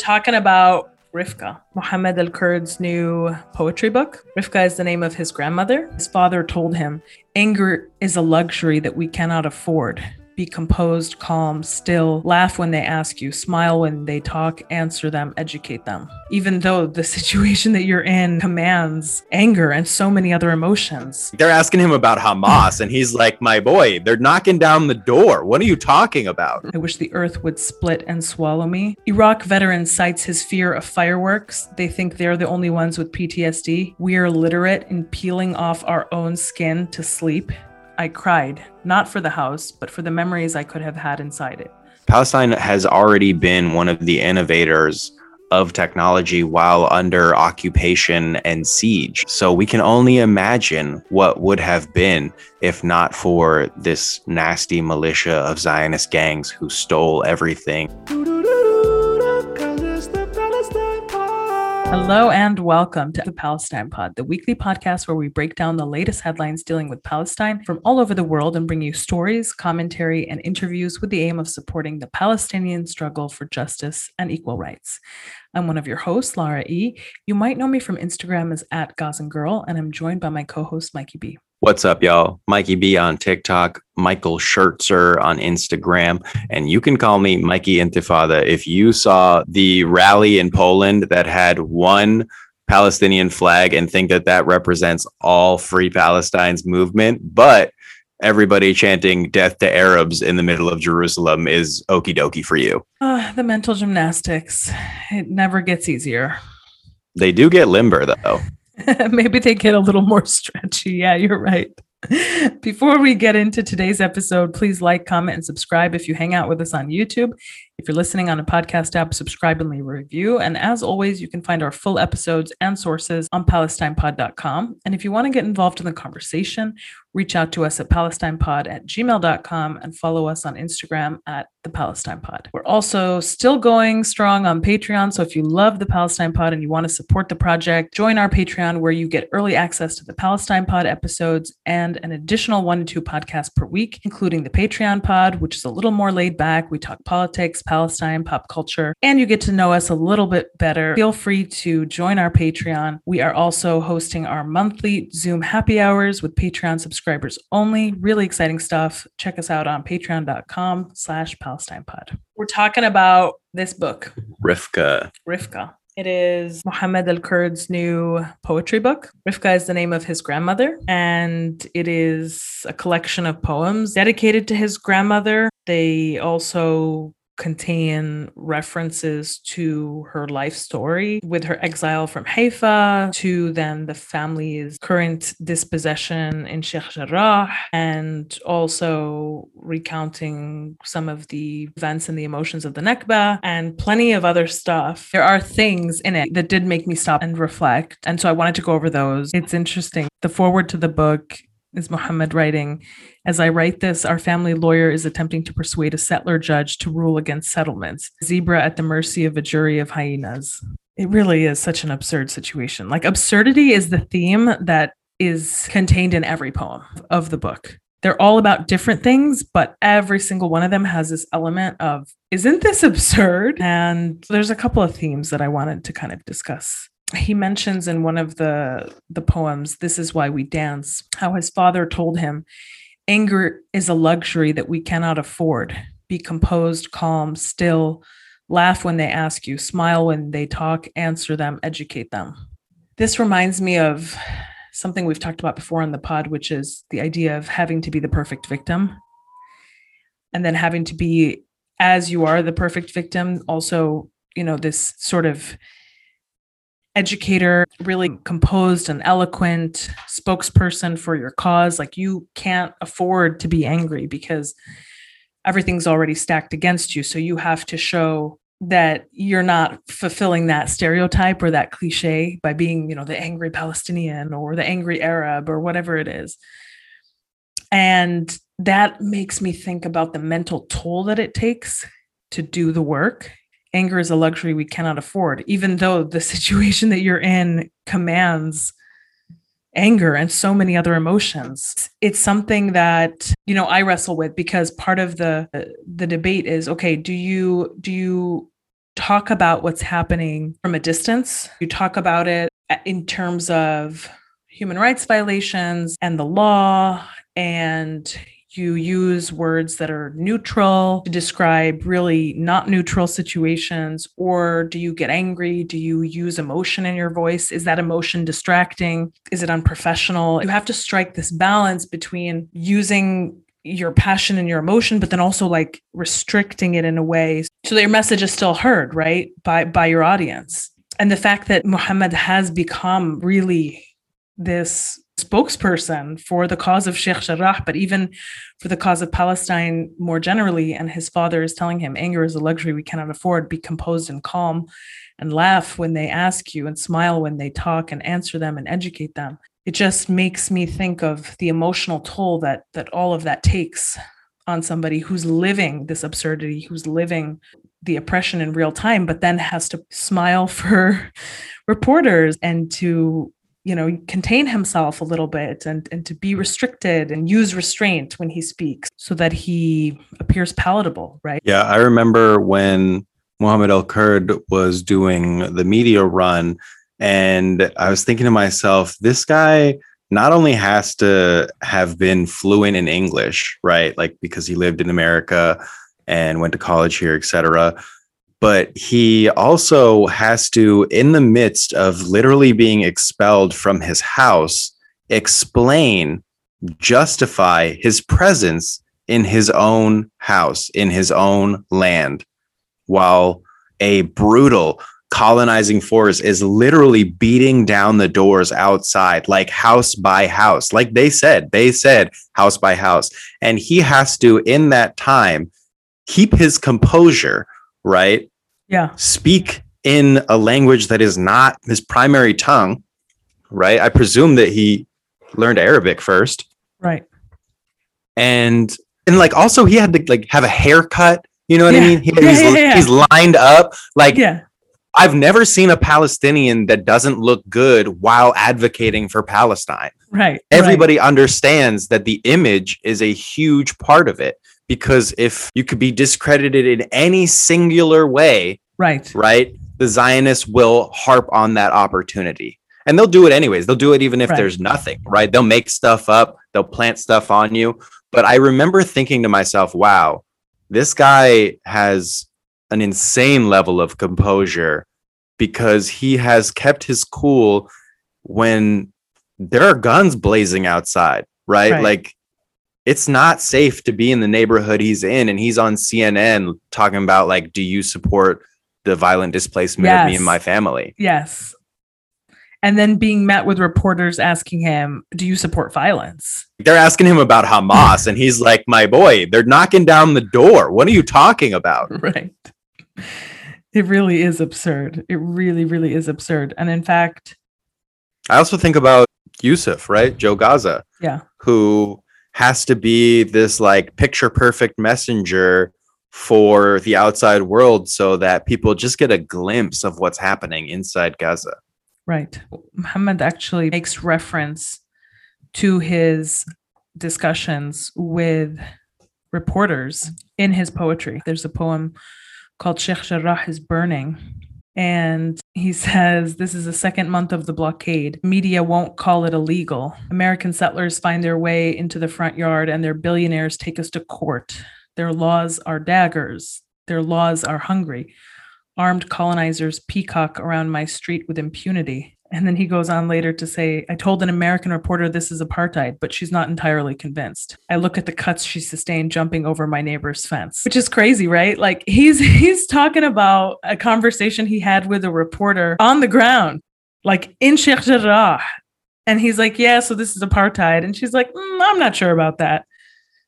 talking about Rifqa, Mohammed El-Kurd's new poetry book. Rifqa is the name of his grandmother. His father told him, Anger is a luxury that we cannot afford be composed, calm, still, laugh when they ask you, smile when they talk, answer them, educate them. Even though the situation that you're in commands anger and so many other emotions. They're asking him about Hamas, and he's like, My boy, they're knocking down the door. What are you talking about? I wish the earth would split and swallow me. Iraq veteran cites his fear of fireworks. They think they're the only ones with PTSD. We are literate in peeling off our own skin to sleep. I cried, not for the house, but for the memories I could have had inside it. Palestine has already been one of the innovators of technology while under occupation and siege. So we can only imagine what would have been if not for this nasty militia of Zionist gangs who stole everything. Hello and welcome to the Palestine Pod, the weekly podcast where we break down the latest headlines dealing with Palestine from all over the world and bring you stories, commentary, and interviews with the aim of supporting the Palestinian struggle for justice and equal rights. I'm one of your hosts, Lara E. You might know me from Instagram as at Gazan Girl, and I'm joined by my co-host Mikey B. What's up, y'all? Mikey B on TikTok, Michael Schertzer on Instagram, and you can call me Mikey Intifada. If you saw the rally in Poland that had one Palestinian flag and think that that represents all Free Palestine's movement, but everybody chanting death to Arabs in the middle of Jerusalem is okie dokie for you. Uh, the mental gymnastics, it never gets easier. They do get limber, though. Maybe they get a little more stretchy. Yeah, you're right. Before we get into today's episode, please like, comment, and subscribe if you hang out with us on YouTube. If you're listening on a podcast app, subscribe and leave a review. And as always, you can find our full episodes and sources on palestinepod.com. And if you want to get involved in the conversation, reach out to us at palestinepod at gmail.com and follow us on Instagram at the Palestine Pod. We're also still going strong on Patreon. So if you love the Palestine Pod and you want to support the project, join our Patreon where you get early access to the Palestine Pod episodes and an additional one to two podcasts per week, including the Patreon Pod, which is a little more laid back. We talk politics, Palestine, pop culture, and you get to know us a little bit better. Feel free to join our Patreon. We are also hosting our monthly Zoom happy hours with Patreon subscribers only. Really exciting stuff. Check us out on patreon.com slash Palestine pod. We're talking about this book. Rifqa. Rifqa. It is Mohammed El-Kurd's new poetry book. Rifqa is the name of his grandmother, and it is a collection of poems dedicated to his grandmother. They also contain references to her life story with her exile from Haifa to then the family's current dispossession in Sheikh Jarrah and also recounting some of the events and the emotions of the Nakba and plenty of other stuff. There are things in it that did make me stop and reflect. And so I wanted to go over those. It's interesting. The forward to the book is Muhammad writing, as I write this, our family lawyer is attempting to persuade a settler judge to rule against settlements, zebra at the mercy of a jury of hyenas. It really is such an absurd situation. Like, absurdity is the theme that is contained in every poem of the book. They're all about different things, but every single one of them has this element of, isn't this absurd? And there's a couple of themes that I wanted to kind of discuss he mentions in one of the the poems this is why we dance how his father told him anger is a luxury that we cannot afford. Be composed calm still laugh when they ask you smile when they talk answer them educate them. This reminds me of something we've talked about before on the pod which is the idea of having to be the perfect victim and then having to be as you are the perfect victim also you know this sort of educator, really hmm. composed and eloquent spokesperson for your cause. Like you can't afford to be angry because everything's already stacked against you. So you have to show that you're not fulfilling that stereotype or that cliche by being, you know, the angry Palestinian or the angry Arab or whatever it is. And that makes me think about the mental toll that it takes to do the work anger is a luxury we cannot afford, even though the situation that you're in commands anger and so many other emotions it's something that you know i wrestle with because part of the the debate is okay do you do you talk about what's happening from a distance. You talk about it in terms of human rights violations and the law and you use words that are neutral to describe really not neutral situations or do you get angry? Do you use emotion in your voice? Is that emotion distracting? Is it unprofessional? You have to strike this balance between using your passion and your emotion but then also like restricting it in a way so that your message is still heard right by by your audience. And the fact that Muhammad has become really this spokesperson for the cause of Sheikh Jarrah, but even for the cause of Palestine more generally. And his father is telling him, anger is a luxury we cannot afford. Be composed and calm and laugh when they ask you and smile when they talk and answer them and educate them. It just makes me think of the emotional toll that that all of that takes on somebody who's living this absurdity, who's living the oppression in real time, but then has to smile for reporters and to you know contain himself a little bit and and to be hmm. restricted and use restraint when he speaks so that he appears palatable right? Yeah i remember when Mohammed El Kurd was doing the media run and i was thinking to myself this guy not only has to have been fluent in english right? Like because he lived in america and went to college here etc but he also has to, in the midst of literally being expelled from his house, explain, justify his presence in his own house, in his own land, while a brutal colonizing force is literally beating down the doors outside, like house by house. Like they said, they said house by house. And he has to, in that time, keep his composure, right? yeah. Speak in a language that is not his primary tongue right? I presume that he learned arabic first. Right. And and like also he had to like have a haircut you know what Yeah. i mean? He- Yeah, he's, yeah, he's lined up. Like yeah. I've never seen a palestinian that doesn't look good while advocating for palestine. Right. Everybody understands that the image is a huge part of it because if you could be discredited in any singular way right, right. The Zionists will harp on that opportunity. And they'll do it anyways. They'll do it even if Right. there's nothing, right? They'll make stuff up, they'll plant stuff on you. But I remember thinking to myself, wow, this guy has an insane level of composure because he has kept his cool when there are guns blazing outside, right? Right. Like it's not safe to be in the neighborhood he's in and he's on CNN talking about like do you support the violent displacement of me and my family? yes and then being met with reporters asking him do you support violence They're asking him about Hamas and he's like, "My boy, they're knocking down the door. What are you talking about?" right it really is absurd it really really is absurd and in fact I also think about Yusuf, right? Joe Gaza, yeah who has to be this like picture perfect messenger for the outside world so that people just get a glimpse of what's happening inside Gaza. Right. Muhammad actually makes reference to his discussions with reporters in his poetry. There's a poem called Sheikh Jarrah is Burning. And he says, This is the second month of the blockade. Media won't call it illegal. American settlers find their way into the front yard and their billionaires take us to court. Their laws are daggers. Their laws are hungry armed colonizers peacock around my street with impunity. And then he goes on later to say, I told an American reporter this is apartheid, but she's not entirely convinced. I look at the cuts she sustained jumping over my neighbor's fence, which is crazy, right? Like he's he's talking about a conversation he had with a reporter on the ground, like in Sheikh Jarrah. And he's like, Yeah, so this is apartheid. And she's like, "Mm, I'm not sure about that.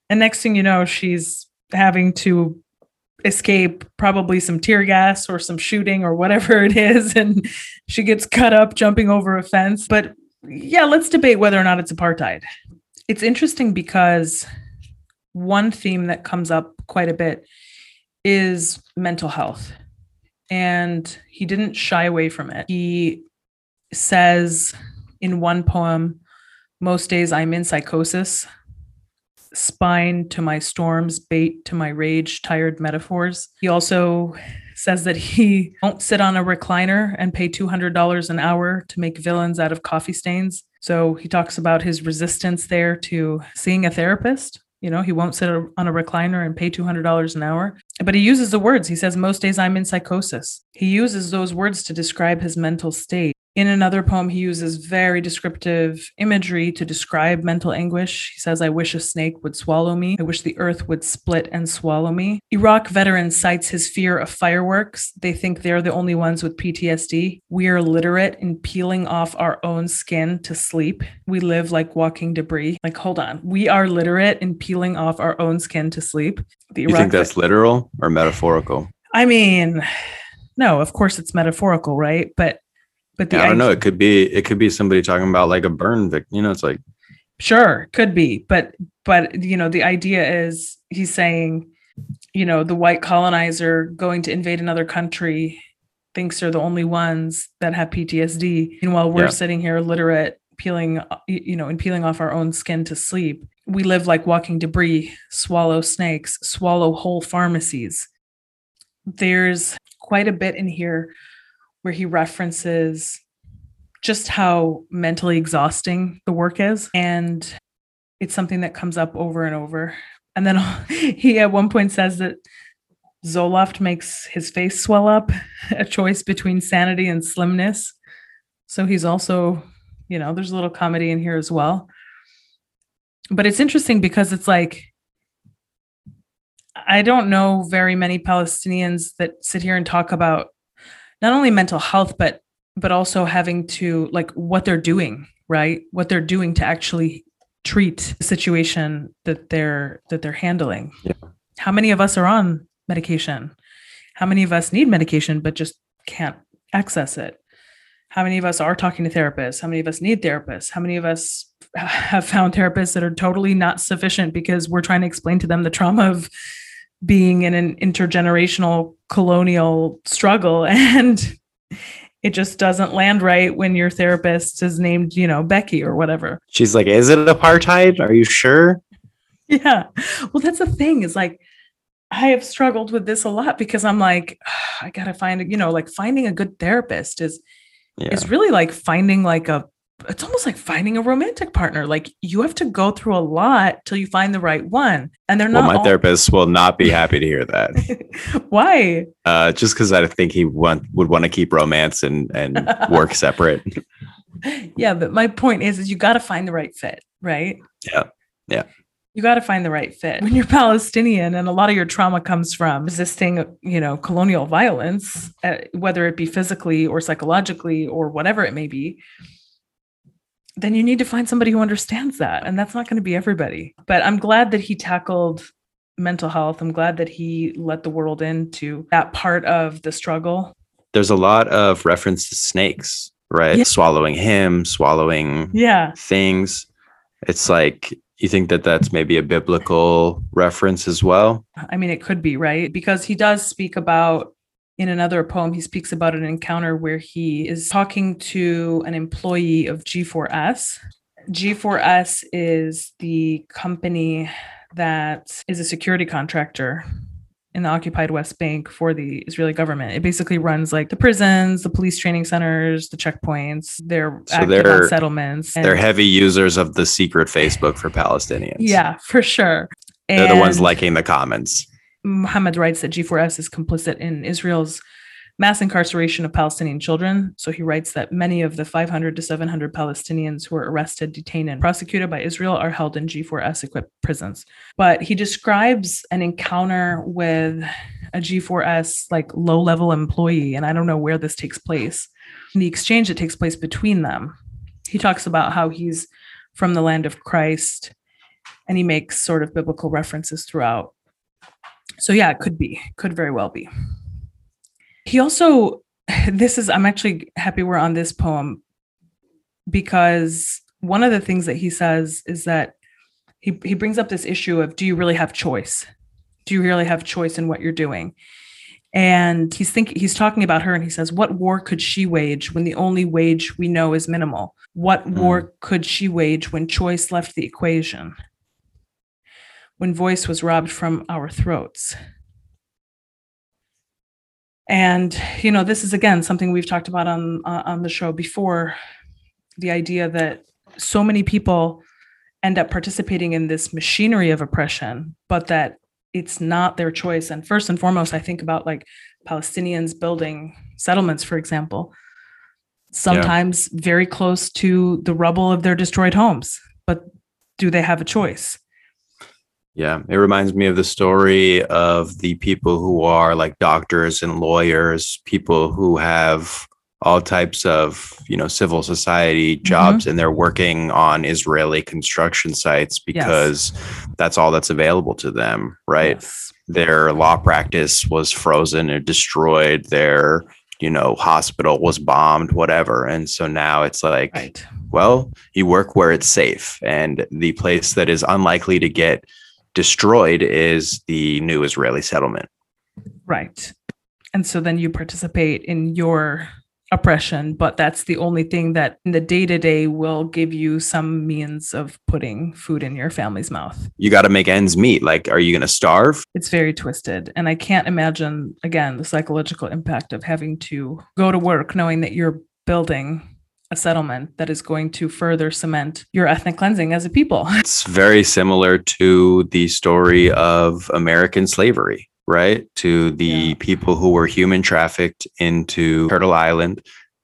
And next thing you know, she's having to escape probably some tear gas or some shooting or whatever it is and she gets cut up jumping over a fence. But yeah let's debate whether or not it's apartheid. It's interesting because one theme that comes up quite a bit is mental health and he didn't shy away from it. He says in one poem most days i'm in psychosis spine to my storms, bait to my rage, tired metaphors. He also says that he won't sit on a recliner and pay $200 an hour to make villains out of coffee stains. So he talks about his resistance there to seeing a therapist. You know, he won't sit on a recliner and pay $200 an hour. But he uses the words. He says, Most days I'm in psychosis. He uses those words to describe his mental state. In another poem, he uses very descriptive imagery to describe mental anguish. He says, I wish a snake would swallow me. I wish the earth would split and swallow me. Iraq veteran cites his fear of fireworks. They think they're the only ones with PTSD. We are literate in peeling off our own skin to sleep. We live like walking debris. Like, hold on. We are literate in peeling off our own skin to sleep. The Iraq you think that's literal or metaphorical? I mean, no, of course it's metaphorical, right? But but the yeah, I don't know. It could be it could be somebody talking about like a burn victim. You know, it's like sure, could be, but but you know, the idea is he's saying, you know, the white colonizer going to invade another country thinks they're the only ones that have PTSD. And while we're yeah. sitting here literate, peeling, uh, you know, and peeling off our own skin to sleep, we live like walking debris, swallow snakes, swallow whole pharmacies. There's quite a bit in here where he references just how mentally exhausting the work is. And it's something that comes up over and over. And then he at one point says that Zoloft makes his face swell up, a choice between sanity and slimness. So he's also, you know, there's a little comedy in here as well. But it's interesting because it's like, I don't know very many Palestinians that sit here and talk about not only mental health but but also having to like what they're doing right? What they're doing to actually treat the situation that they're that they're handling. Yeah. how many of us are on medication? How many of us need medication but just can't access it? How many of us are talking to therapists? How many of us need therapists? How many of us have found therapists that are totally not sufficient because we're trying to explain to them the trauma of being in an intergenerational colonial struggle and it just doesn't land right when your therapist is named, you know, Becky or whatever. She's like, "Is it apartheid? Are you sure?" Yeah. Well, that's the thing is like I have struggled with this a lot because I'm like, I got to find, you know, like finding a good therapist is yeah. is really like finding like a it's almost like finding a romantic partner. Like you have to go through a lot till you find the right one. And they're not. Well, my all- therapist will not be happy to hear that. Why? Uh, just because I think he want, would want to keep romance and and work separate. yeah, but my point is, is you got to find the right fit, right? Yeah, yeah. You got to find the right fit. When you're Palestinian and a lot of your trauma comes from resisting, you know, colonial violence, uh, whether it be physically or psychologically or whatever it may be then you need to find somebody who understands that. And that's not going to be everybody. But I'm glad that he tackled mental health. I'm glad that he let the world into that part of the struggle. There's a lot of reference to snakes, right? Yeah. Swallowing him, swallowing yeah. things. It's like you think that that's maybe a biblical reference as well? I mean, it could be, right? Because he does speak about in another poem, he speaks about an encounter where he is talking to an employee of G4S. G4S is the company that is a security contractor in the occupied West Bank for the Israeli government. It basically runs like the prisons, the police training centers, the checkpoints. They're so they're, settlements. they're heavy users of the secret Facebook for Palestinians. Yeah, for sure. They're and, the ones liking the comments. Muhammad writes that G4S is complicit in Israel's mass incarceration of Palestinian children. So he writes that many of the 500 to 700 Palestinians who are arrested, detained, and prosecuted by Israel are held in G4S equipped prisons. But he describes an encounter with a G4S like low level employee, and I don't know where this takes place. The exchange that takes place between them. He talks about how he's from the land of Christ and he makes sort of biblical references throughout so yeah, it could be, could very well be. He also, this is, I'm actually happy we're on this poem because one of the things that he says is that he, he brings up this issue of do you really have choice? Do you really have choice in what you're doing? And he's thinking he's talking about her and he says, What war could she wage when the only wage we know is minimal? What mm. war could she wage when choice left the equation? When voice was robbed from our throats. And you know, this is again something we've talked about on uh, on the show before, the idea that so many people end up participating in this machinery of oppression, but that it's not their choice. And first and foremost, I think about like Palestinians building settlements, for example, sometimes yeah. very close to the rubble of their destroyed homes. But do they have a choice? Yeah, it reminds me of the story of the people who are like doctors and lawyers, people who have all types of you know civil society mm-hmm. jobs mm-hmm. and they're working on israeli construction sites because yes. that's all that's available to them right yes. their law practice was frozen or destroyed their you know hospital was bombed whatever and so now it's like right. well you work where it's safe and the place that is unlikely to get destroyed is the new israeli settlement right and so then you participate in your oppression, but that's the only thing that in the day to day will give you some means of putting food in your family's mouth. You got to make ends meet. Like, are you going to starve? It's very twisted. And I can't imagine, again, the psychological impact of having to go to work knowing that you're building a settlement that is going to further cement your ethnic cleansing as a people. It's very similar to the story of American slavery right? To the yeah. people who were human trafficked into Turtle Island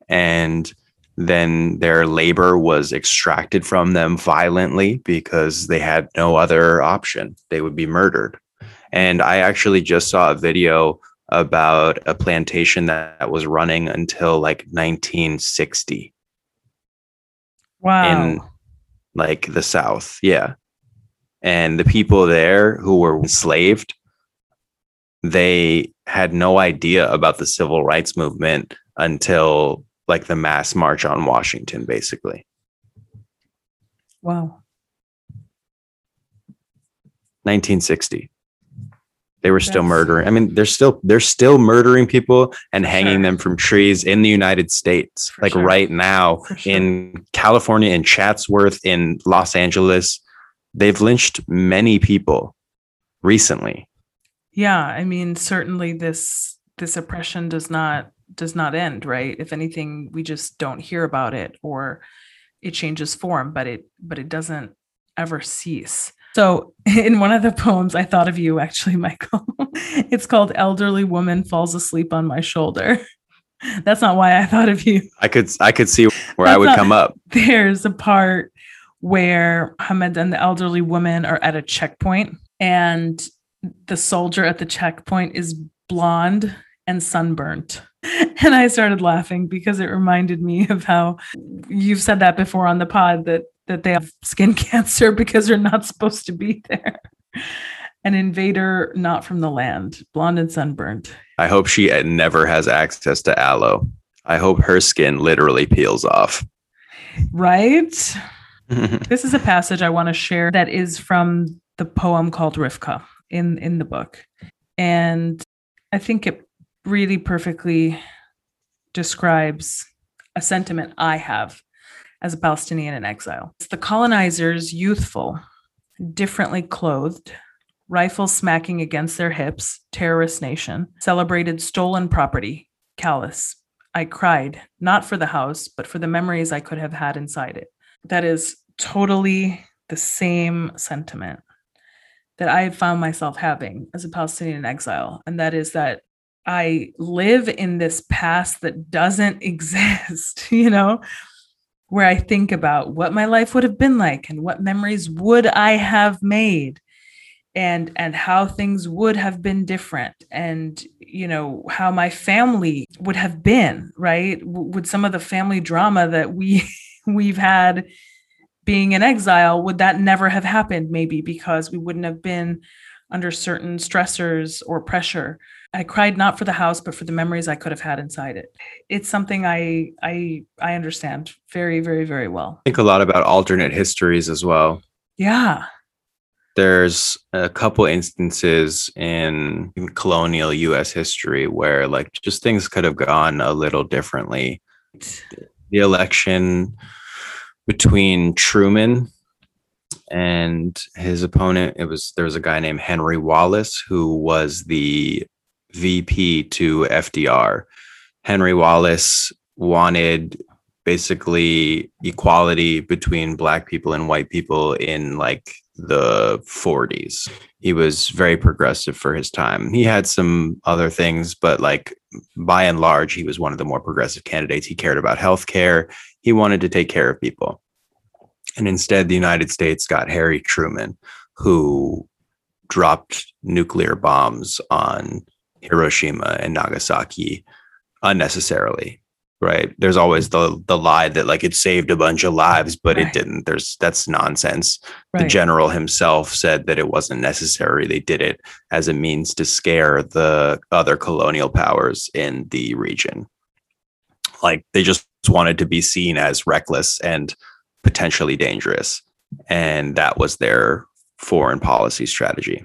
and then their labor was extracted from them violently because they had no other option. They would be murdered. And I actually just saw a video about a plantation that was running until like 1960. Wow. In like the South. Yeah. And the people there who were enslaved they had no idea about the civil rights movement until like the mass march on Washington, basically. Wow. 1960. They were still That's... murdering. I mean, they're still they're still murdering people and hanging sure. them from trees in the United States. For like sure. right now sure. in California, in Chatsworth, in Los Angeles, they've lynched many people recently yeah i mean certainly this this oppression does not does not end right if anything we just don't hear about it or it changes form but it but it doesn't ever cease so in one of the poems i thought of you actually michael. It's called elderly woman falls asleep on my shoulder. That's not why i thought of you. I could i could see where that's i would not, come up. There's a part where Muhammad and the elderly woman are at a checkpoint and the soldier at the checkpoint is blonde and sunburnt. And I started laughing because it reminded me of how you've said that before on the pod that that they have skin cancer because they're not supposed to be there. An invader not from the land, blonde and sunburnt. I hope she uh, never has access to aloe. I hope her skin literally peels off. Right? this is a passage I want to share that is from the poem called Rifqa in in the book and i think it really perfectly describes a sentiment i have as a palestinian in exile. It's the colonizers youthful differently clothed rifles smacking against their hips terrorist nation celebrated stolen property callous. I cried not for the house but for the memories i could have had inside it. That is totally the same sentiment that I found myself having as a Palestinian in exile, and that is that I live in this past that doesn't exist, you know, where I think about what my life would have been like and what memories would I have made and and how things would have been different and you know how my family would have been right with some of the family drama that we we've had being in exile, would that never have happened? Maybe because we wouldn't have been under certain stressors or pressure. I cried not for the house, but for the memories I could have had inside it. It's something I I I understand very, very, very well. I think a lot about alternate histories as well. Yeah. There's a couple instances in colonial US history where like just things could have gone a little differently. The election between Truman and his opponent it was there was a guy named Henry Wallace who was the VP to FDR. Henry Wallace wanted basically equality between black people and white people in like the 40s. He was very progressive for his time. He had some other things, but like by and large, he was one of the more progressive candidates. He cared about healthcare. He wanted to take care of people. And instead, the United States got Harry Truman, who dropped nuclear bombs on Hiroshima and Nagasaki unnecessarily right? There's always the the lie that like it saved a bunch of lives but right. it didn't. There's that's nonsense. Right. the general himself said that it wasn't necessary. They did it as a means to scare the other colonial powers in the region. Like they just wanted to be seen as reckless and potentially dangerous and that was their foreign policy strategy.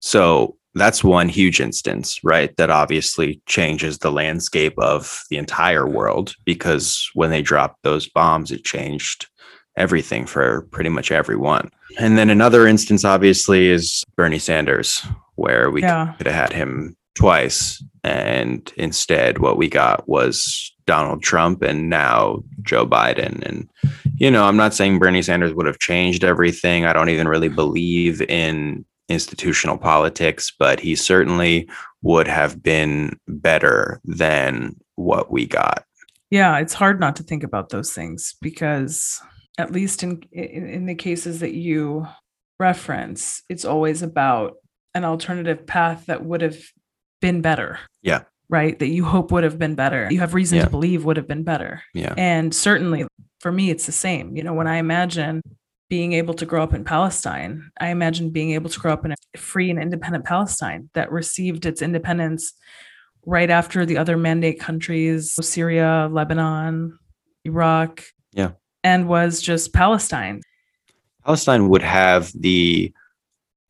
So that's one huge instance, right? That obviously changes the landscape of the entire world because when they dropped those bombs, it changed everything for pretty much everyone. And then another instance, obviously, is Bernie Sanders, where we yeah. could have had him twice. And instead, what we got was Donald Trump and now Joe Biden. And, you know, I'm not saying Bernie Sanders would have changed everything. I don't even really believe in institutional politics, but he certainly would have been better than what we got. Yeah, it's hard not to think about those things because at least in in, in the cases that you reference, it's always about an alternative path that would have been better. Yeah. Right? That you hope would have been better. You have reason yeah. to believe would have been better. Yeah. And certainly for me it's the same. You know, when I imagine being able to grow up in Palestine. I imagine being able to grow up in a free and independent Palestine that received its independence right after the other mandate countries, Syria, Lebanon, Iraq. Yeah. And was just Palestine. Palestine would have the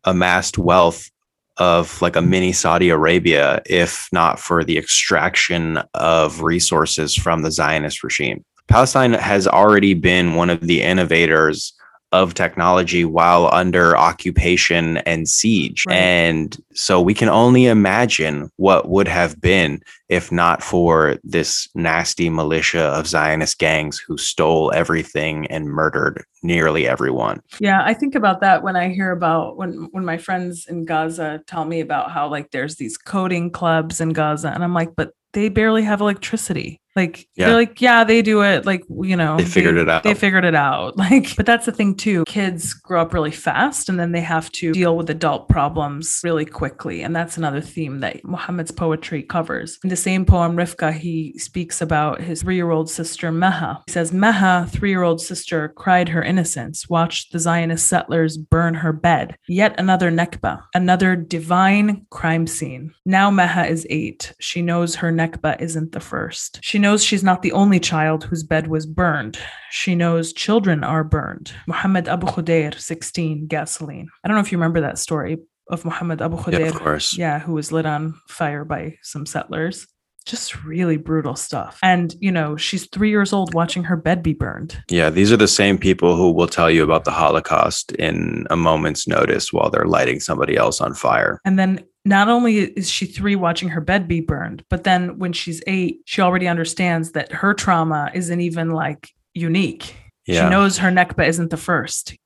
amassed wealth of like a mini Saudi Arabia if not for the extraction of resources from the Zionist regime. Palestine has already been one of the innovators of technology while under occupation and siege. Right. And so we can only imagine what would have been if not for this nasty militia of Zionist gangs who stole everything and murdered nearly everyone. Yeah, I think about that when I hear about when when my friends in Gaza tell me about how like there's these coding clubs in Gaza and I'm like, but they barely have electricity. Like yeah. they're like, yeah, they do it. Like you know, they figured they, it out. They figured it out. Like, but that's the thing too. Kids grow up really fast, and then they have to deal with adult problems really quickly. And that's another theme that Muhammad's poetry covers. In the same poem, Rifqa, he speaks about his three-year-old sister Meha. He says, Meha, three-year-old sister, cried her innocence, watched the Zionist settlers burn her bed. Yet another Nakba, another divine crime scene. Now Meha is eight. She knows her Nakba isn't the first. She knows she's not the only child whose bed was burned. She knows children are burned. Muhammad Abu Khudair, 16, gasoline. I don't know if you remember that story of Muhammad Abu Khudair. Yeah, of course. Yeah, who was lit on fire by some settlers. Just really brutal stuff. And, you know, she's three years old watching her bed be burned. Yeah, these are the same people who will tell you about the Holocaust in a moment's notice while they're lighting somebody else on fire. And then not only is she three watching her bed be burned, but then when she's eight, she already understands that her trauma isn't even like unique. Yeah. She knows her nakba isn't the first.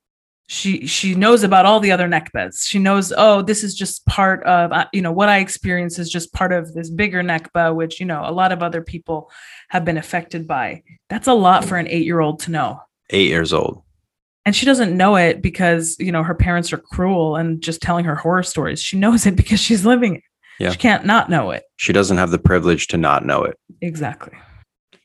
She she knows about all the other nakbas. She knows, oh, this is just part of uh, you know what I experience is just part of this bigger nakba, which you know a lot of other people have been affected by. That's a lot for an eight year old to know. Eight years old and she doesn't know it because you know her parents are cruel and just telling her horror stories. She knows it because she's living it. Yeah. she can't not know it. She doesn't have the privilege to not know it. Exactly.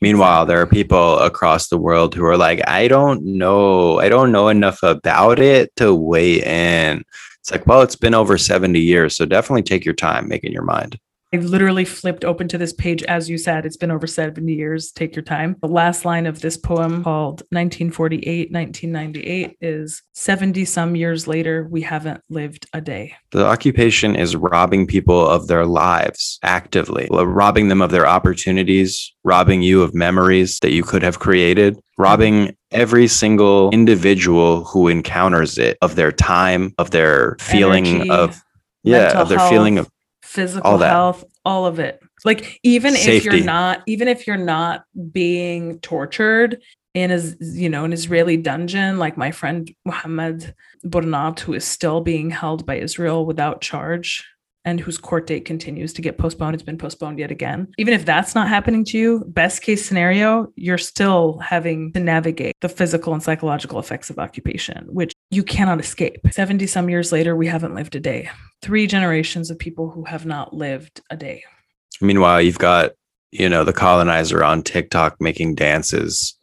Meanwhile there are people across the world who are like i don't know. I don't know enough about it to weigh in. It's like well it's been over 70 years so definitely take your time making your mind I literally flipped open to this page as you said. It's been over 70 years. Take your time. The last line of this poem called 1948 1998 is 70 some years later, we haven't lived a day. The occupation is robbing people of their lives actively, uh, robbing them of their opportunities, robbing you of memories that you could have created, robbing every single individual who encounters it of their time, of their feeling Energy, of yeah, of their feeling of physical all health, all of it. Like even if you're not, even if you're not being tortured in a you know an Israeli dungeon, like my friend Mohammed Burnat, who is still being held by Israel without charge and whose court date continues to get postponed. It's been postponed yet again. Even if that's not happening to you, best case scenario, you're still having to navigate the physical and psychological effects of occupation, which you cannot escape. 70 some years later, we haven't lived a day. Three generations of people who have not lived a day. Meanwhile, you've got, you know, the colonizer on TikTok making dances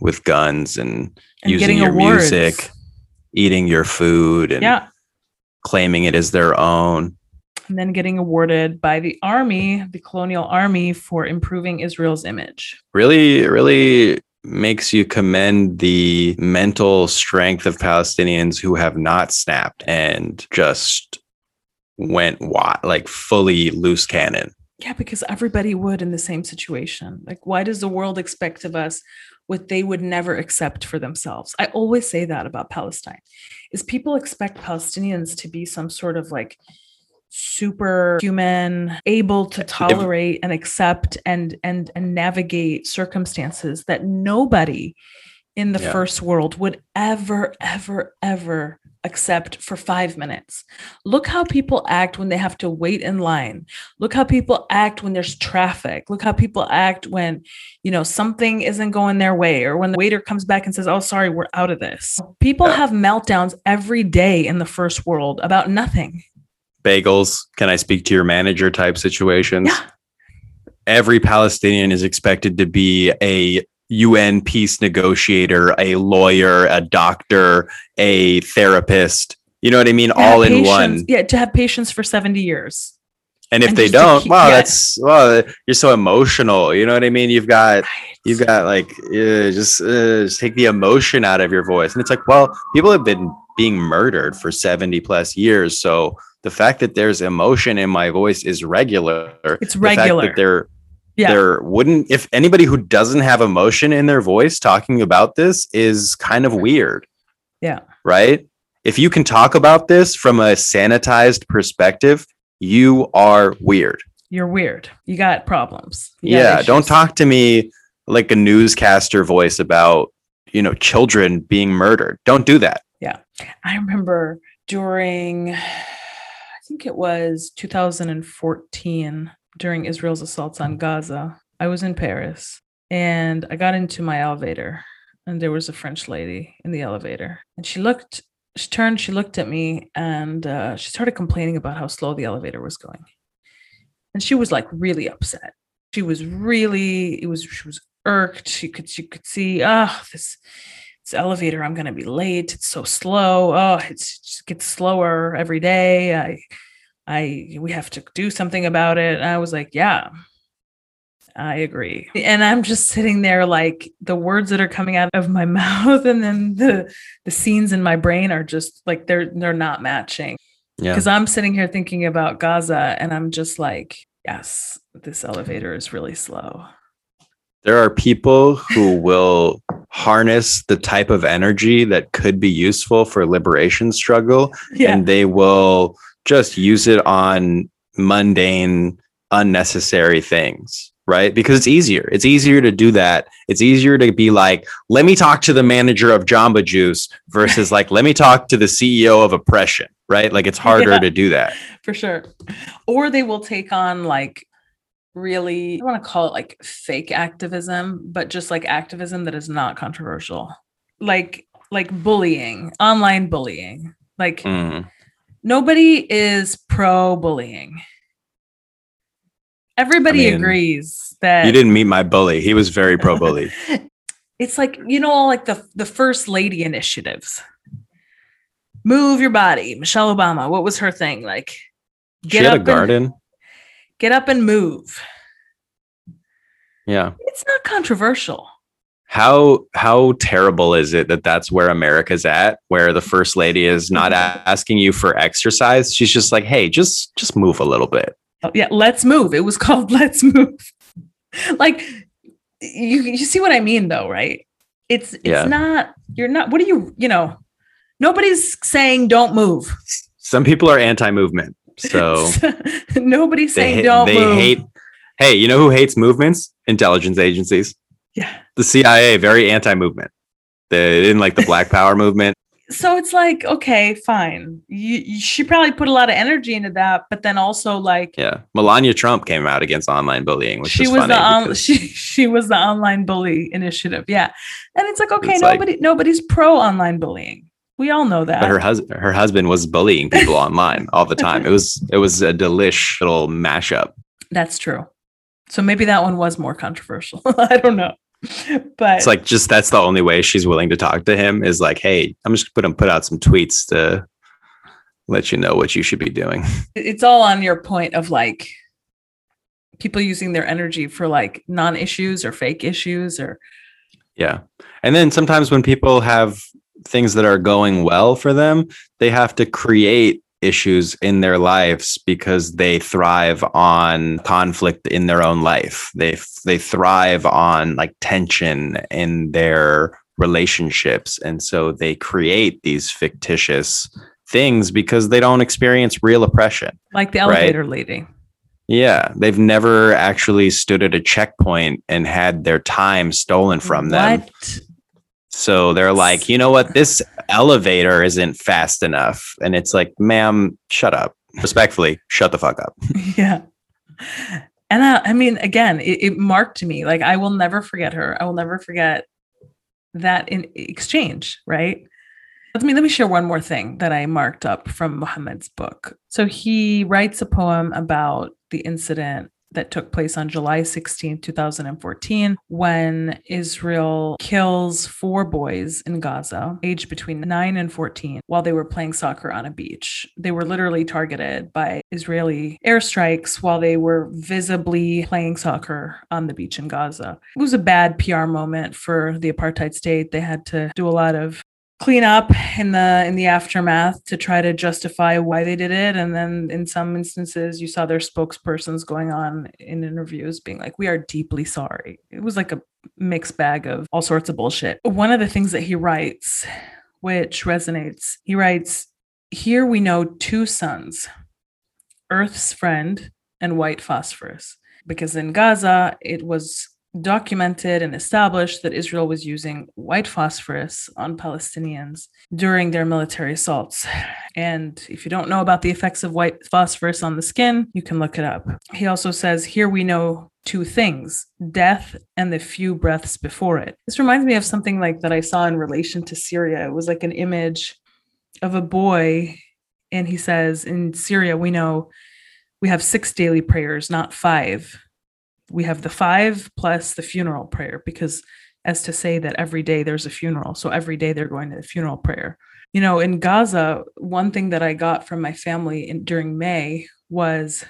with guns and, And using your awards. music, eating your food and Yeah. claiming it as their own. And then getting awarded by the army, the colonial army, for improving Israel's image. Really, really makes you commend the mental strength of Palestinians who have not snapped and just went wa- like fully loose cannon. Yeah, because everybody would in the same situation. Like, why does the world expect of us what they would never accept for themselves? I always say that about Palestine. Is people expect Palestinians to be some sort of like superhuman, able to tolerate and accept and and and navigate circumstances that nobody in the Yeah. first world would ever, ever, ever accept for five minutes. Look how people act when they have to wait in line. Look how people act when there's traffic. Look how people act when, you know, something isn't going their way or when the waiter comes back and says, "Oh, sorry, we're out of this." People Yeah. have meltdowns every day in the first world about nothing. Bagels, can I speak to your manager type situations? Yeah. Every Palestinian is expected to be a UN peace negotiator, a lawyer, a doctor, a therapist. You know what I mean? To All in patience- one. Yeah, to have patience for 70 years. And if And they don't, keep- wow, yeah. that's wow, you're so emotional. You know what I mean? You've got Right. you've got like uh, just uh, just take the emotion out of your voice and it's like well people have been being murdered for 70 plus years so the fact that there's emotion in my voice is regular It's regular. the fact that there Yeah. there wouldn't if anybody who doesn't have emotion in their voice talking about this is kind of weird Yeah. right if you can talk about this from a sanitized perspective you are weird You're weird. You got problems. You got yeah don't talk to me like a newscaster voice about you know children being murdered don't do that Yeah. I remember during, think it was 2014, during Israel's assaults on Gaza, I was in Paris and I got into my elevator and there was a French lady in the elevator and she looked, she turned, she looked at me and uh, she started complaining about how slow the elevator was going. And she was like really upset. She was really, it was, she was irked. She could, she could see, ah, this, this elevator i'm going to be late it's so slow oh it's, it just gets slower every day i i we have to do something about it and i was like yeah i agree. And i'm just sitting there like the words that are coming out of my mouth and then the the scenes in my brain are just like they're they're not matching. Yeah. Because i'm sitting here thinking about gaza and i'm just like yes this elevator is really slow there are people who will harness the type of energy that could be useful for liberation struggle yeah. and they will just use it on mundane unnecessary things right? Because it's easier. It's easier to do that. It's easier to be like let me talk to the manager of jamba juice versus like let me talk to the ceo of oppression right? Like it's harder Yeah. to do that. For sure. Or they will take on like really, I want to call it like fake activism, but just like activism that is not controversial. Like like bullying, online bullying. Like Mm. nobody is pro bullying. Everybody I mean, agrees that you didn't meet my bully he was very pro bully it's like you know like the the first lady initiatives. Move your body. Michelle Obama, what was her thing? Like she had a and- garden get up and move. Yeah. It's not controversial. How how terrible is it that that's where America's at, where the first lady is not a- asking you for exercise? She's just like, "Hey, just just move a little bit." Oh, yeah, let's move. It was called Let's Move. like you you see what I mean though, right? It's it's Yeah. not you're not what are you, you know, nobody's saying don't move. Some people are anti-movement, so nobody's they, saying ha- don't they move. hate. Hey, you know who hates movements? Intelligence agencies. yeah. The CIA, very anti-movement. They didn't like the Black Power movement. So it's like, okay, fine. You, you she probably put a lot of energy into that, but then also like Yeah, Melania Trump came out against online bullying, which she is was funny. the on, because- she she was the online bully initiative. Yeah. And it's like, okay, It's like- nobody nobody's pro online bullying. We all know that. but her husband, her husband was bullying people online all the time. It was it was a delish little mashup. That's true. So maybe that one was more controversial. I don't know. But It's like just that's the only way she's willing to talk to him is like, hey, I'm just gonna put put out some tweets to let you know what you should be doing. it's all on your point of like people using their energy for like non-issues or fake issues or Yeah. And then sometimes when people have things that are going well for them, they have to create issues in their lives because they thrive on conflict in their own life. They they thrive on like tension in their relationships and so they create these fictitious things because they don't experience real oppression. like the Right. elevator lady. Yeah, they've never actually stood at a checkpoint and had their time stolen from them. What? So they're like, you know what? This elevator isn't fast enough. And it's like, ma'am, shut up. Respectfully, shut the fuck up. yeah. And I, I mean, again, it, it marked me. Like I will never forget her. I will never forget that in exchange, right? Let me let me share one more thing that I marked up from Muhammad's book. So he writes a poem about the incident that took place on July 16, 2014, when Israel kills four boys in Gaza, aged between 9 and 14, while they were playing soccer on a beach. They were literally targeted by Israeli airstrikes while they were visibly playing soccer on the beach in Gaza. It was a bad PR moment for the apartheid state. They had to do a lot of clean up in the in the aftermath to try to justify why they did it. And then in some instances you saw their spokespersons going on in interviews being like we are deeply sorry. It was like a mixed bag of all sorts of bullshit. One of the things that he writes which resonates he writes here we know two suns earth's friend and white phosphorus because in gaza it was documented and established that Israel was using white phosphorus on Palestinians during their military assaults. And if you don't know about the effects of white phosphorus on the skin, you can look it up. He also says, Here we know two things death and the few breaths before it. This reminds me of something like that I saw in relation to Syria. It was like an image of a boy, and he says, In Syria, we know we have six daily prayers, not five we have the five plus the funeral prayer because as to say that every day there's a funeral so every day they're going to the funeral prayer. You know in gaza one thing that i got from my family in, during may was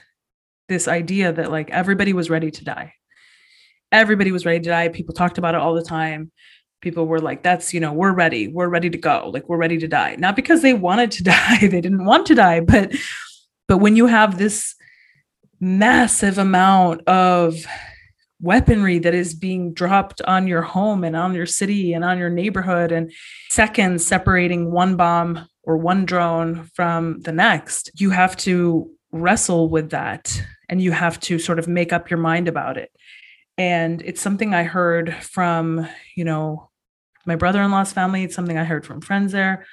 this idea that like everybody was ready to die. Everybody was ready to die. People talked about it all the time. People were like that's you know we're ready. We're ready to go. Like we're ready to die. Not because they wanted to die. They didn't want to die but but when you have this massive amount of weaponry that is being dropped on your home and on your city and on your neighborhood and seconds separating one bomb or one drone from the next. You have to wrestle with that and you have to sort of make up your mind about it. And it's something i heard from you know my brother-in-law's family. It's something i heard from friends there.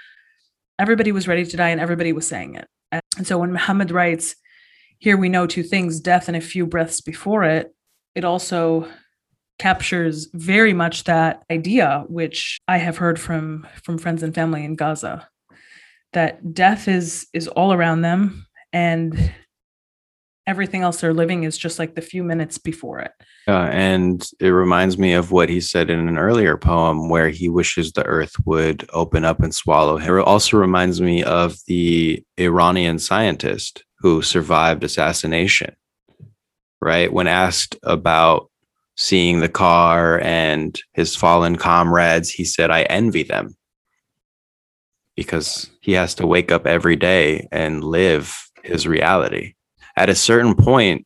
Everybody was ready to die and everybody was saying it. And so when muhammad writes here we know two things death and a few breaths before it. It also captures very much that idea which i have heard from from friends and family in gaza that death is is all around them and everything else they're living is just like the few minutes before it Uh, and it reminds me of what he said in an earlier poem where he wishes the earth would open up and swallow him. It also reminds me of the Iranian scientist who survived assassination. right? When asked about seeing the car and his fallen comrades, he said, I envy them because he has to wake up every day and live his reality. At a certain point,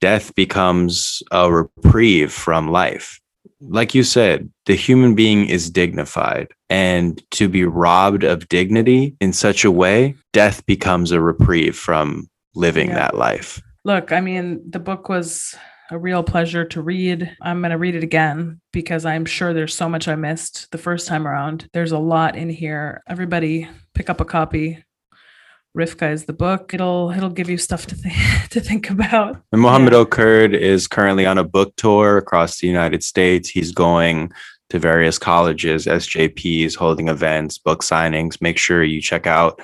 death becomes a reprieve from life. Like you said, the human being is dignified. And to be robbed of dignity in such a way, death becomes a reprieve from living Yeah. that life. Look, I mean, the book was a real pleasure to read. I'm going to read it again because I'm sure there's so much I missed the first time around. There's a lot in here. Everybody pick up a copy. Rifqa is the book. It'll it'll give you stuff to think to think about. And Mohammed Yeah. El-Kurd is currently on a book tour across the United States. He's going to various colleges, SJPs, holding events, book signings. Make sure you check out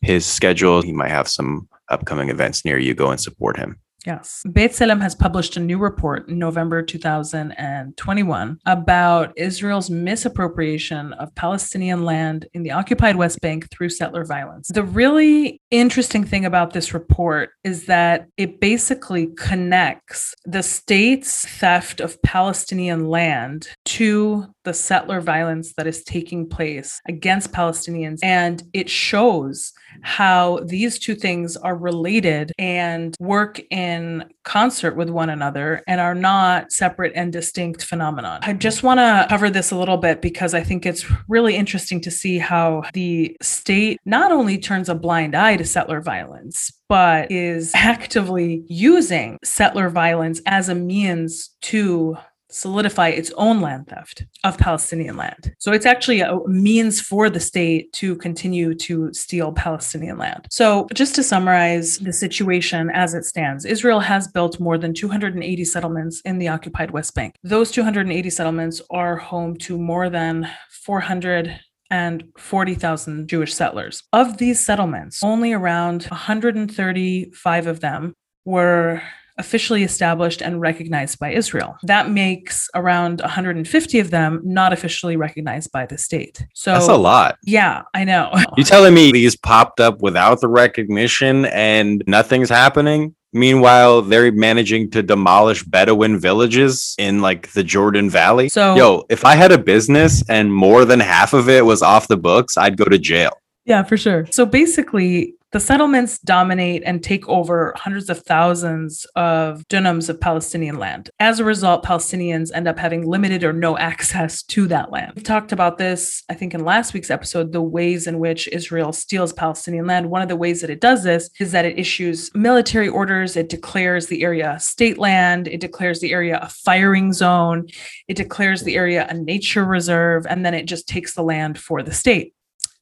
his schedule. He might have some upcoming events near you. Go and support him. Yes. B'Tselem has published a new report in November 2021 about Israel's misappropriation of Palestinian land in the occupied West Bank through settler violence. The really interesting thing about this report is that it basically connects the state's theft of Palestinian land to the settler violence that is taking place against Palestinians. And it shows how these two things are related and work in concert with one another and are not separate and distinct phenomenon. I just want to cover this a little bit because I think it's really interesting to see how the state not only turns a blind eye to settler violence, but is actively using settler violence as a means to solidify its own land theft of Palestinian land. So it's actually a means for the state to continue to steal Palestinian land. So just to summarize the situation as it stands, Israel has built more than 280 settlements in the occupied West Bank. Those 280 settlements are home to more than 400 and 40,000 Jewish settlers. Of these settlements, only around 135 of them were officially established and recognized by Israel. That makes around 150 of them not officially recognized by the state. So That's a lot. Yeah, I know. You're telling me these popped up without the recognition and nothing's happening? Meanwhile, they're managing to demolish Bedouin villages in like the Jordan Valley. So- yo, if I had a business and more than half of it was off the books, I'd go to jail. Yeah, for sure. So basically, the settlements dominate and take over hundreds of thousands of dunams of Palestinian land. As a result, Palestinians end up having limited or no access to that land. We've talked about this, I think, in last week's episode the ways in which Israel steals Palestinian land. One of the ways that it does this is that it issues military orders, it declares the area state land, it declares the area a firing zone, it declares the area a nature reserve, and then it just takes the land for the state.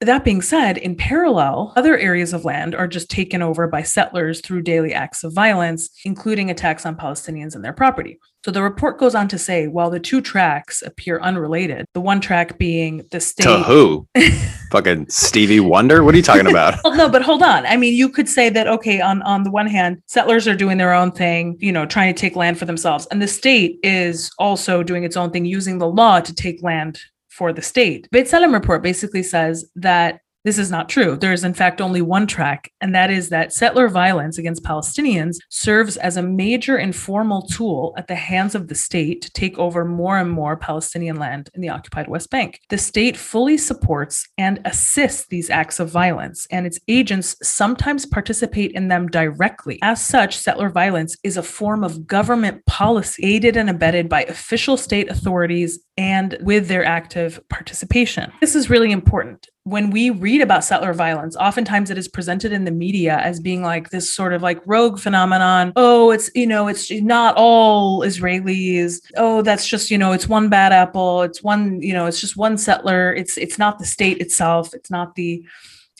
That being said, in parallel, other areas of land are just taken over by settlers through daily acts of violence, including attacks on Palestinians and their property. So the report goes on to say while the two tracks appear unrelated, the one track being the state. To who? Fucking Stevie Wonder? What are you talking about? Well, no, but hold on. I mean, you could say that okay, on on the one hand, settlers are doing their own thing, you know, trying to take land for themselves, and the state is also doing its own thing, using the law to take land for the state. B'Tselem report basically says that this is not true. There is, in fact, only one track, and that is that settler violence against Palestinians serves as a major informal tool at the hands of the state to take over more and more Palestinian land in the occupied West Bank. The state fully supports and assists these acts of violence, and its agents sometimes participate in them directly. As such, settler violence is a form of government policy aided and abetted by official state authorities and with their active participation. This is really important when we read about settler violence, oftentimes it is presented in the media as being like this sort of like rogue phenomenon. Oh, it's, you know, it's not all Israelis. Oh, that's just, you know, it's one bad apple. It's one, you know, it's just one settler. It's it's not the state itself. It's not the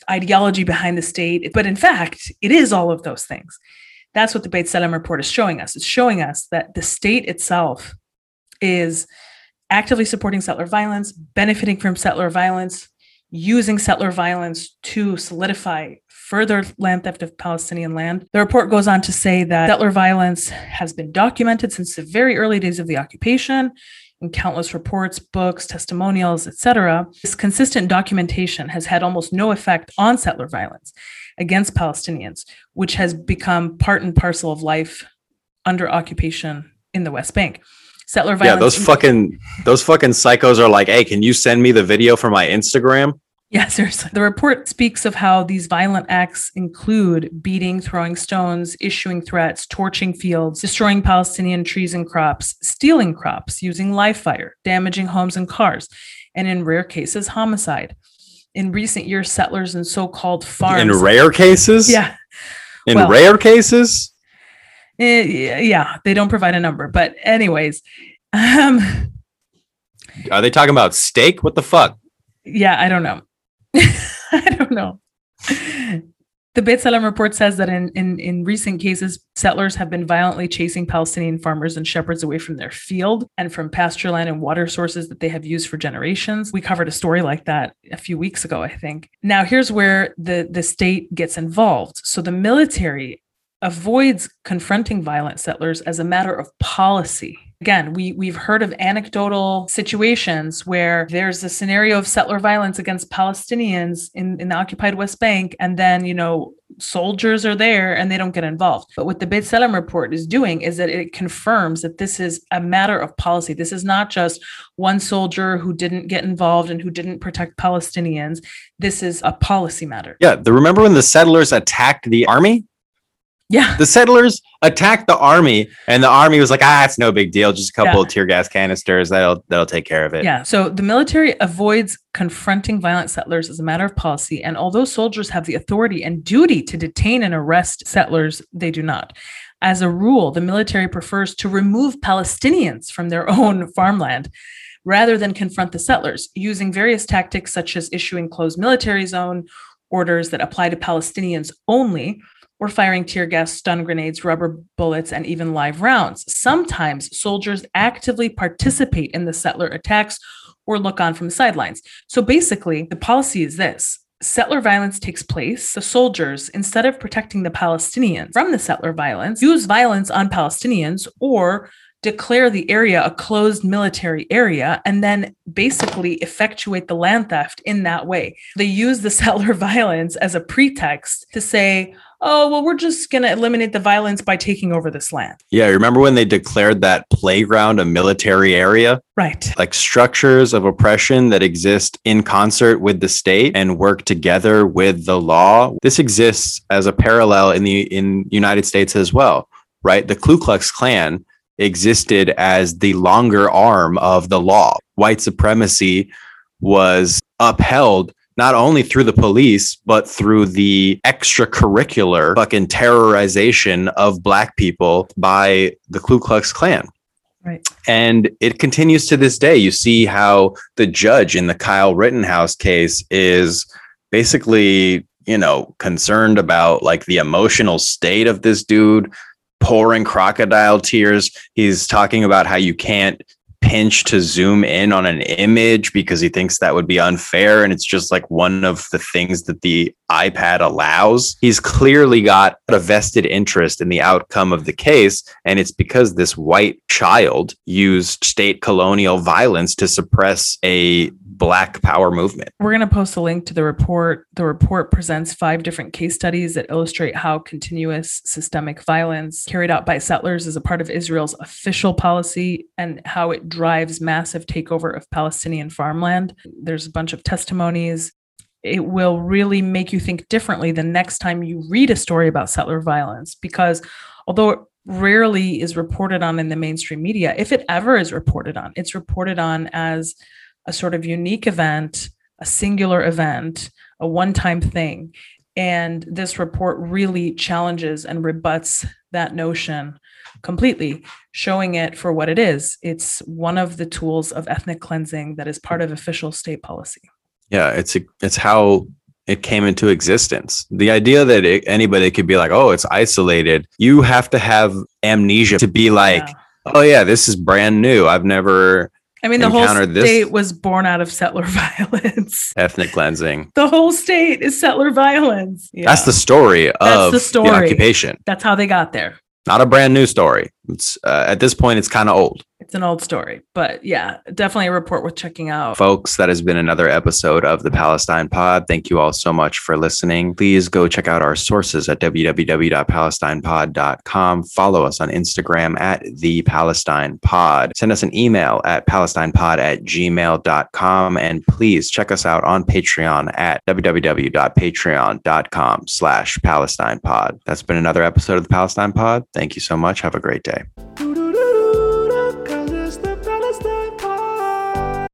ideology behind the state. But in fact, it is all of those things. That's what the B'Tselem report is showing us. It's showing us that the state itself is actively supporting settler violence, benefiting from settler violence, using settler violence to solidify further land theft of Palestinian land. The report goes on to say that settler violence has been documented since the very early days of the occupation in countless reports, books, testimonials, etc. This consistent documentation has had almost no effect on settler violence against Palestinians, which has become part and parcel of life under occupation in the West Bank. Settler Yeah, violence. those fucking those fucking psychos are like, hey, can you send me the video for my Instagram? Yeah, seriously. The report speaks of how these violent acts include beating, throwing stones, issuing threats, torching fields, destroying Palestinian trees and crops, stealing crops, using live fire, damaging homes and cars, and in rare cases, homicide. In recent years, settlers and so-called farms. In rare cases? yeah, In well- rare cases? Eh, yeah, they don't provide a number, but anyways, um, Are they talking about steak? What the fuck? yeah, I don't know. I don't know. The B'Tselem report says that in, in, in recent cases, settlers have been violently chasing Palestinian farmers and shepherds away from their field and from pasture land and water sources that they have used for generations. We covered a story like that a few weeks ago, I think. Now, here's where the, the state gets involved. So the military avoids confronting violent settlers as a matter of policy. Again, we, we've heard of anecdotal situations where there's a scenario of settler violence against Palestinians in, in the occupied West Bank, and then, you know, soldiers are there and they don't get involved. But what the B'Tselem report is doing is that it confirms that this is a matter of policy. This is not just one soldier who didn't get involved and who didn't protect Palestinians. This is a policy matter. Yeah, the, remember when the settlers attacked the army? Yeah. The settlers attacked the army, and the army was like, "Ah, it's no big deal. Just a couple Yeah. of tear gas canisters. That'll that'll take care of it." Yeah. So the military avoids confronting violent settlers as a matter of policy. And although soldiers have the authority and duty to detain and arrest settlers, they do not. As a rule, the military prefers to remove Palestinians from their own farmland rather than confront the settlers, using various tactics such as issuing closed military zone orders that apply to Palestinians only, or firing tear gas, stun grenades, rubber bullets, and even live rounds. Sometimes soldiers actively participate in the settler attacks or look on from the sidelines. So basically, the policy is this. Settler violence takes place. The soldiers, instead of protecting the Palestinians from the settler violence, use violence on Palestinians or declare the area a closed military area and then basically effectuate the land theft in that way. They use the settler violence as a pretext to say, oh, well, we're just going to eliminate the violence by taking over this land. Yeah, remember when they declared that playground a military area? Right. Like structures of oppression that exist in concert with the state and work together with the law. This exists as a parallel in the in United States as well, right? The Ku Klux Klan existed as the longer arm of the law. White supremacy was upheld not only through the police, but through the extracurricular fucking terrorization of black people by the Ku Klux Klan. Right. And it continues to this day. You see how the judge in the Kyle Rittenhouse case is basically, you know, concerned about like the emotional state of this dude, pouring crocodile tears. He's talking about how you can't pinch to zoom in on an image because he thinks that would be unfair and it's just like one of the things that the iPad allows. He's clearly got a vested interest in the outcome of the case and it's because this white child used state colonial violence to suppress a black power movement. We're going to post a link to the report. The report presents five different case studies that illustrate how continuous systemic violence carried out by settlers is a part of Israel's official policy and how it drives massive takeover of Palestinian farmland. There's a bunch of testimonies. It will really make you think differently the next time you read a story about settler violence because although it rarely is reported on in the mainstream media, if it ever is reported on, it's reported on as a sort of unique event, a singular event, a one time thing. And this report really challenges and rebuts that notion completely, showing it for what it is. It's one of the tools of ethnic cleansing that is part of official state policy. Yeah, it's it's how it came into existence. The idea that it, anybody could be like, "Oh, it's isolated." You have to have amnesia to be like, Yeah. "Oh yeah, this is brand new. I've never I mean, the whole encountered this- state was born out of settler violence. ethnic cleansing." The whole state is settler violence. That's the story of the story. occupation. That's how they got there. Not a brand new story. It's uh, at this point, it's kind of old. It's an old story. But yeah, definitely a report worth checking out. Folks, that has been another episode of the Palestine Pod. Thank you all so much for listening. Please go check out our sources at www.palestinepod.com. Follow us on Instagram at the Palestine Pod. Send us an email at palestinepod at gmail.com. And please check us out on Patreon at www.patreon.com slash Palestine Pod. That's been another episode of the Palestine Pod. Thank you so much. Have a great day.